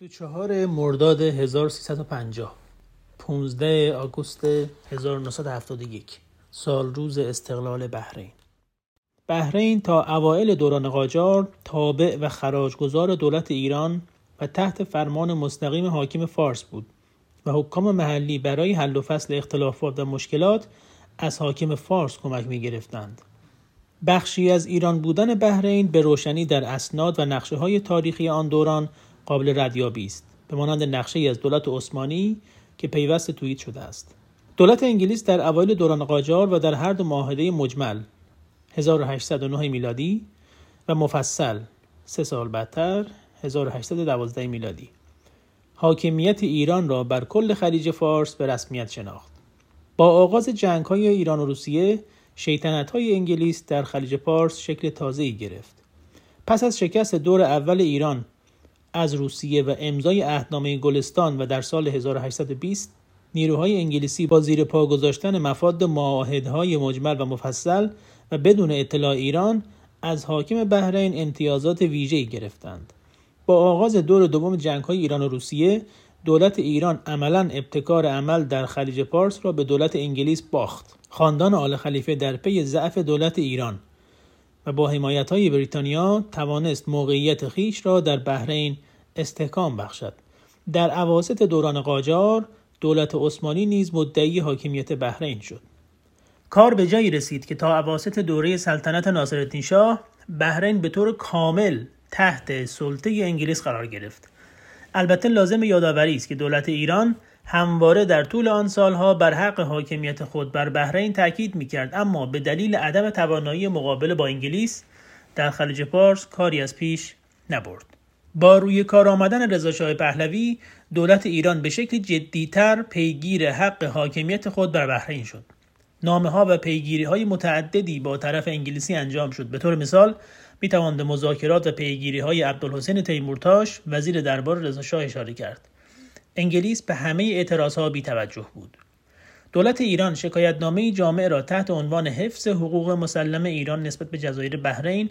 24 مرداد 1350 15 آگوست 1971 سال روز استقلال بحرین بحرین تا اوایل دوران قاجار تابع و خراجگزار دولت ایران و تحت فرمان مستقیم حاکم فارس بود و حکام محلی برای حل و فصل اختلافات و مشکلات از حاکم فارس کمک می گرفتند. بخشی از ایران بودن بحرین به روشنی در اسناد و نقشه های تاریخی آن دوران قابل ردیابی است. به مانند نقشه ای از دولت عثمانی که پیوست توییت شده است. دولت انگلیس در اوایل دوران قاجار و در هر دو معاهده مجمل 1809 میلادی و مفصل سه سال بعدتر 1812 میلادی. حاکمیت ایران را بر کل خلیج فارس به رسمیت شناخت. با آغاز جنگ های ایران و روسیه شیطنت های انگلیس در خلیج پارس شکل تازه‌ای گرفت. پس از شکست دور اول ایران از روسیه و امضای عهدنامه گلستان و در سال 1820 نیروهای انگلیسی با زیر پا گذاشتن مفاد معاهدهای مجمل و مفصل و بدون اطلاع ایران از حاکم بحرین امتیازات ویژه‌ای گرفتند. با آغاز دور دوم جنگ‌های ایران و روسیه دولت ایران عملا ابتکار عمل در خلیج پارس را به دولت انگلیس باخت. خاندان آل خلیفه در پی ضعف دولت ایران و با حمایت های بریتانیا توانست موقعیت خیش را در بحرین استحکام بخشد. در عواست دوران قاجار دولت عثمانی نیز مدعی حاکمیت بحرین شد. کار به جایی رسید که تا عواست دوره سلطنت ناصرالدین شاه بحرین به طور کامل تحت سلطه انگلیس قرار گرفت. البته لازم یادآوری است که دولت ایران همواره در طول آن سالها بر حق حاکمیت خود بر بحرین تاکید می‌کرد. اما به دلیل عدم توانایی مقابله با انگلیس در خلیج پارس کاری از پیش نبرد. با روی کار آمدن رضاشاه پهلوی دولت ایران به شکل جدیتر پیگیر حق حاکمیت خود بر بحرین شد. نامه ها و پیگیری های متعددی با طرف انگلیسی انجام شد. به طور مثال می توان مذاکرات و پیگیری های عبدالحسین تیمورتاش وزیر دربار رضاشاه اشاره کرد. انگلیس به همه اعتراضها بی توجه بود. دولت ایران شکایتنامه جامع را تحت عنوان حفظ حقوق مسلم ایران نسبت به جزایر بحرین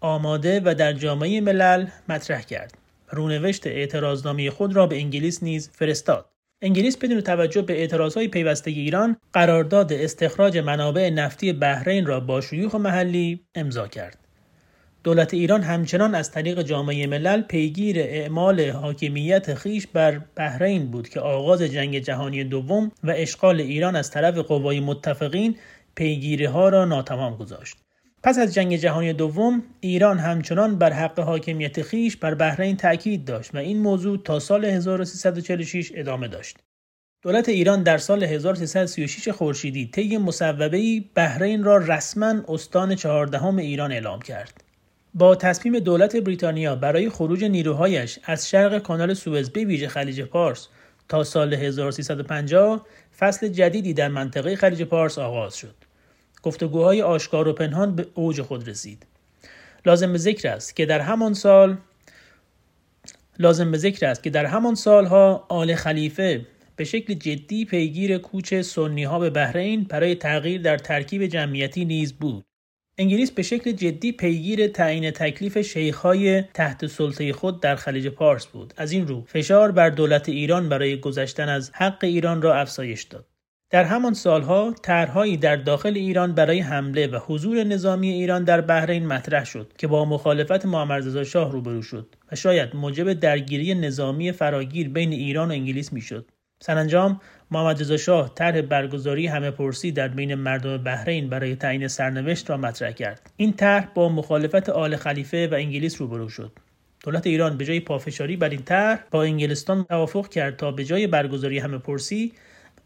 آماده و در جامعه ملل مطرح کرد. رونوشت اعتراضنامه خود را به انگلیس نیز فرستاد. انگلیس بدون توجه به اعتراضهای پیوسته ایران قرارداد استخراج منابع نفتی بحرین را با شیوخ محلی امضا کرد. دولت ایران همچنان از طریق جامعه ملل پیگیر اعمال حاکمیت خیش بر بحرین بود که آغاز جنگ جهانی دوم و اشغال ایران از طرف قوای متفقین پیگیری ها را ناتمام گذاشت. پس از جنگ جهانی دوم ایران همچنان بر حق حاکمیت خیش بر بحرین تاکید داشت و این موضوع تا سال 1346 ادامه داشت. دولت ایران در سال 1336 خورشیدی طی مصوبه بحرین را رسما استان چهاردهم ایران اعلام کرد. با تصمیم دولت بریتانیا برای خروج نیروهایش از شرق کانال سوئز به ویژه خلیج پارس تا سال 1350 فصل جدیدی در منطقه خلیج پارس آغاز شد. گفتگوهای آشکار و پنهان به اوج خود رسید. لازم به ذکر است که در همان سال لازم به ذکر است که در همان سالها آل خلیفه به شکل جدی پیگیر کوچ سنی ها به بحرین برای تغییر در ترکیب جمعیتی نیز بود. انگلیس به شکل جدی پیگیر تعیین تکلیف شیخهای تحت سلطه خود در خلیج پارس بود. از این رو فشار بر دولت ایران برای گذشتن از حق ایران را افزایش داد. در همان سالها طرحهایی در داخل ایران برای حمله و حضور نظامی ایران در بحرین مطرح شد که با مخالفت محمد شاه روبرو شد و شاید موجب درگیری نظامی فراگیر بین ایران و انگلیس می‌شد. سرانجام محمد رضا شاه طرح برگزاری همه پرسی در بین مردم بحرین برای تعیین سرنوشت را مطرح کرد. این طرح با مخالفت آل خلیفه و انگلیس روبرو شد. دولت ایران به جای پافشاری بر این طرح با انگلستان توافق کرد تا به جای برگزاری همه پرسی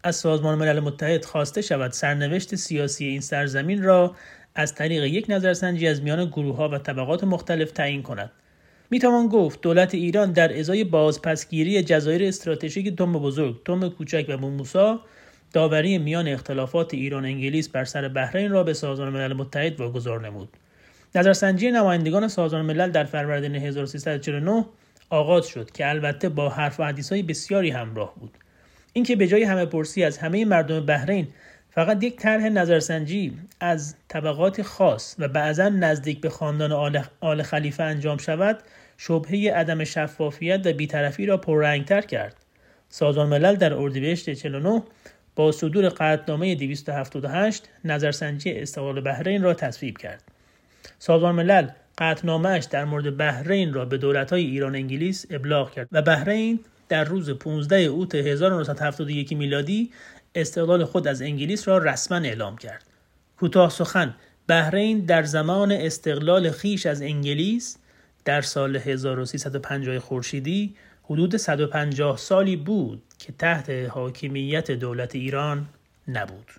از سازمان ملل متحد خواسته شود سرنوشت سیاسی این سرزمین را از طریق یک نظرسنجی از میان گروه ها و طبقات مختلف تعیین کند. می توان گفت دولت ایران در ازای بازپسگیری جزایر استراتژیک توم بزرگ، توم کوچک و موموسا داوری میان اختلافات ایران انگلیس بر سر بحرین را به سازمان ملل متحد واگذار نمود. نظرسنجی نمایندگان سازمان ملل در فروردین 1349 آغاز شد که البته با حرف و حدیث های بسیاری همراه بود. اینکه به جای همه پرسی از همه مردم بحرین فقط یک طرح نظرسنجی از طبقات خاص و بعضا نزدیک به خاندان آل خلیفه انجام شود شبهه عدم شفافیت و بیطرفی را پررنگتر کرد. سازمان ملل در اردیبهشت 49 با صدور قطعنامه 278 نظرسنجی استقلال بحرین را تصویب کرد. سازمان ملل قطعنامهاش در مورد بحرین را به دولت‌های ایران انگلیس ابلاغ کرد و بحرین در روز 15 اوت 1971 میلادی استقلال خود از انگلیس را رسما اعلام کرد. کوتاه سخن بحرین در زمان استقلال خیش از انگلیس در سال 1350 خورشیدی حدود 150 سالی بود که تحت حاکمیت دولت ایران نبود.